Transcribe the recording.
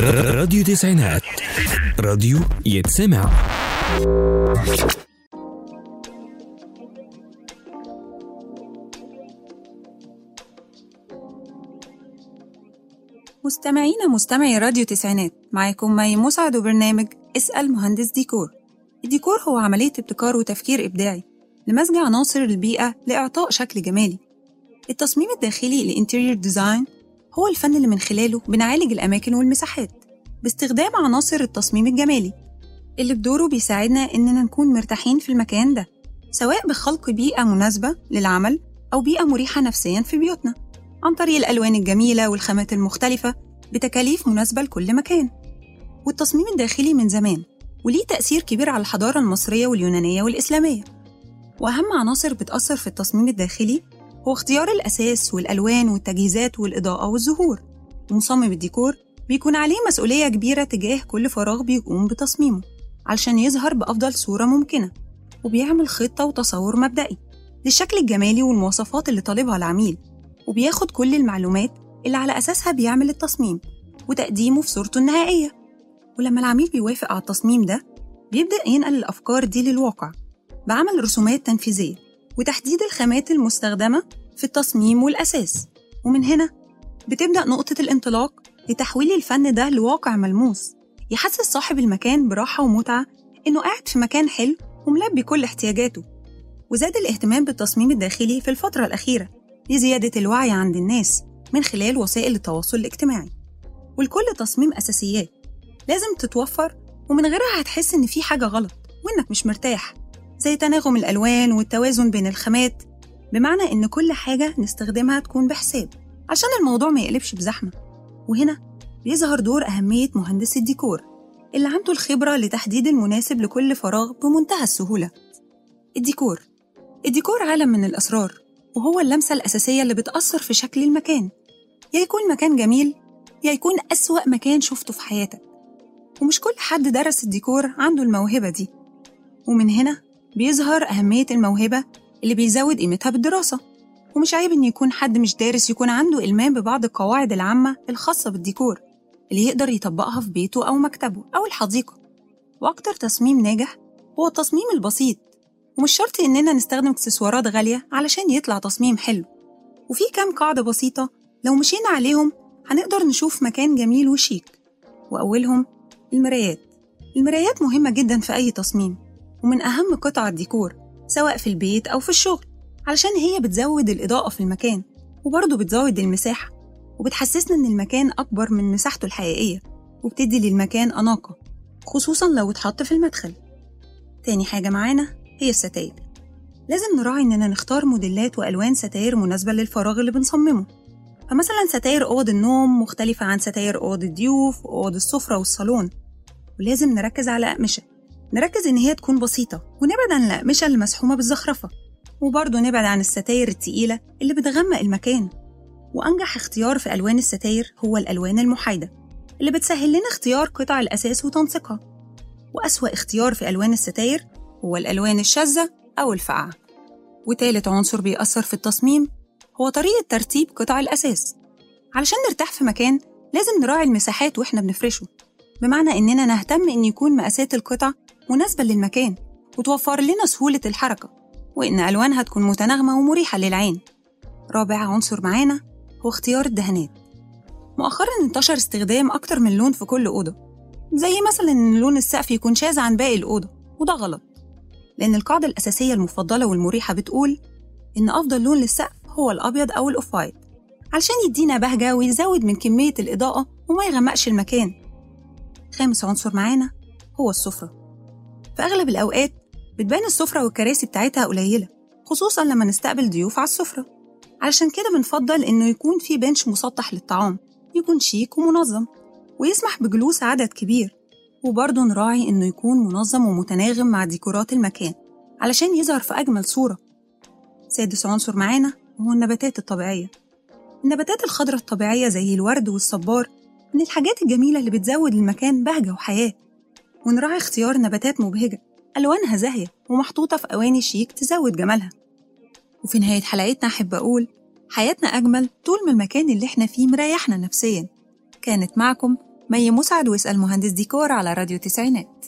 راديو تسعينات. راديو يتسمع. مستمعينا مستمعي راديو تسعينات معاكم مي مسعد وبرنامج اسأل مهندس ديكور. الديكور هو عملية ابتكار وتفكير إبداعي لمزج عناصر البيئة لإعطاء شكل جمالي. التصميم الداخلي ال interior design هو الفن اللي من خلاله بنعالج الأماكن والمساحات باستخدام عناصر التصميم الجمالي اللي بدوره بيساعدنا إننا نكون مرتاحين في المكان ده سواء بخلق بيئة مناسبة للعمل أو بيئة مريحة نفسيا في بيوتنا عن طريق الألوان الجميلة والخامات المختلفة بتكاليف مناسبة لكل مكان. والتصميم الداخلي من زمان وليه تأثير كبير على الحضارة المصرية واليونانية والإسلامية. وأهم عناصر بتأثر في التصميم الداخلي هو اختيار الأساس والألوان والتجهيزات والإضاءة والزهور. ومصمم الديكور بيكون عليه مسؤولية كبيرة تجاه كل فراغ بيقوم بتصميمه علشان يظهر بأفضل صورة ممكنة وبيعمل خطة وتصور مبدئي للشكل الجمالي والمواصفات اللي طالبها العميل وبياخد كل المعلومات اللي على أساسها بيعمل التصميم وتقديمه في صورته النهائية. ولما العميل بيوافق على التصميم ده بيبدأ ينقل الأفكار دي للواقع بعمل رسومات تنفيذية وتحديد الخامات المستخدمة في التصميم والأساس. ومن هنا بتبدأ نقطة الانطلاق لتحويل الفن ده لواقع ملموس. يحسس صاحب المكان براحة ومتعة إنه قاعد في مكان حلو وملبي كل احتياجاته. وزاد الاهتمام بالتصميم الداخلي في الفترة الأخيرة لزيادة الوعي عند الناس من خلال وسائل التواصل الاجتماعي. والكل تصميم أساسيات. لازم تتوفر ومن غيرها هتحس إن في حاجة غلط وإنك مش مرتاح زي تناغم الألوان والتوازن بين الخامات بمعنى إن كل حاجة نستخدمها تكون بحساب عشان الموضوع ما يقلبش بزحمة. وهنا بيظهر دور أهمية مهندس الديكور اللي عنده الخبرة لتحديد المناسب لكل فراغ بمنتهى السهولة. الديكور الديكور عالم من الأسرار وهو اللمسة الأساسية اللي بتأثر في شكل المكان. يا يكون مكان جميل يا يكون أسوأ مكان شفته في حياتك. ومش كل حد درس الديكور عنده الموهبة دي. ومن هنا بيظهر أهمية الموهبة اللي بيزود قيمتها بالدراسة. ومش عيب إن يكون حد مش دارس يكون عنده إلمام ببعض القواعد العامة الخاصة بالديكور اللي يقدر يطبقها في بيته أو مكتبه أو الحديقة. وأكتر تصميم ناجح هو التصميم البسيط. ومش شرط إننا نستخدم إكسسوارات غالية علشان يطلع تصميم حلو. وفي كام قاعدة بسيطة لو مشينا عليهم هنقدر نشوف مكان جميل وشيك. وأولهم المرايات. المرايات مهمة جدا في أي تصميم ومن أهم قطع الديكور. سواء في البيت أو في الشغل علشان هي بتزود الإضاءة في المكان وبرضه بتزود المساحة وبتحسسنا إن المكان أكبر من مساحته الحقيقية وبتدي للمكان أناقة خصوصا لو اتحط في المدخل. تاني حاجة معانا هي الستاير. لازم نراعي إننا نختار موديلات وألوان ستاير مناسبة للفراغ اللي بنصممه. فمثلا ستاير أوض النوم مختلفة عن ستاير أوض الضيوف وأوض السفرة والصالون ولازم نركز على أقمشة. نركز إن هي تكون بسيطة ونبعد عن الأقمشة المزحومة بالزخرفة وبرضه نبعد عن الستاير التقيلة اللي بتغمق المكان. وأنجح اختيار في ألوان الستاير هو الألوان المحايدة اللي بتسهل لنا اختيار قطع الأثاث وتنسيقها. وأسوأ اختيار في ألوان الستاير هو الألوان الشاذة أو الفاقعة. وتالت عنصر بيأثر في التصميم هو طريقة ترتيب قطع الأساس. علشان نرتاح في مكان لازم نراعي المساحات وإحنا بنفرشه. بمعنى إننا نهتم إن يكون مقاسات القطع مناسبة للمكان وتوفر لنا سهولة الحركة وإن ألوانها تكون متناغمة ومريحة للعين. رابع عنصر معانا هو اختيار الدهانات. مؤخرا انتشر استخدام أكتر من لون في كل أوضة زي مثلا إن لون السقف يكون شاذ عن باقي الأوضة وده غلط. لأن القاعدة الأساسية المفضلة والمريحة بتقول إن أفضل لون للسقف هو الأبيض أو الأوف وايت علشان يدينا بهجة ويزود من كمية الإضاءة وما يغمقش المكان. خامس عنصر معانا هو السفرة. في أغلب الأوقات بتبان السفرة والكراسي بتاعتها قليلة خصوصا لما نستقبل ضيوف على السفرة. علشان كده بنفضل إنه يكون في بنش مسطح للطعام يكون شيك ومنظم ويسمح بجلوس عدد كبير وبرضه نراعي إنه يكون منظم ومتناغم مع ديكورات المكان علشان يظهر في أجمل صورة. سادس عنصر معانا هو النباتات الطبيعية. النباتات الخضراء الطبيعية زي الورد والصبار من الحاجات الجميلة اللي بتزود المكان بهجة وحياة. ونراعي اختيار نباتات مبهجة ألوانها زاهية ومحطوطة في أواني شيك تزود جمالها. وفي نهاية حلقتنا أحب أقول حياتنا أجمل طول ما المكان اللي إحنا فيه مريحنا نفسيا. كانت معكم مي مسعد واسأل مهندس ديكور على راديو تسعينات.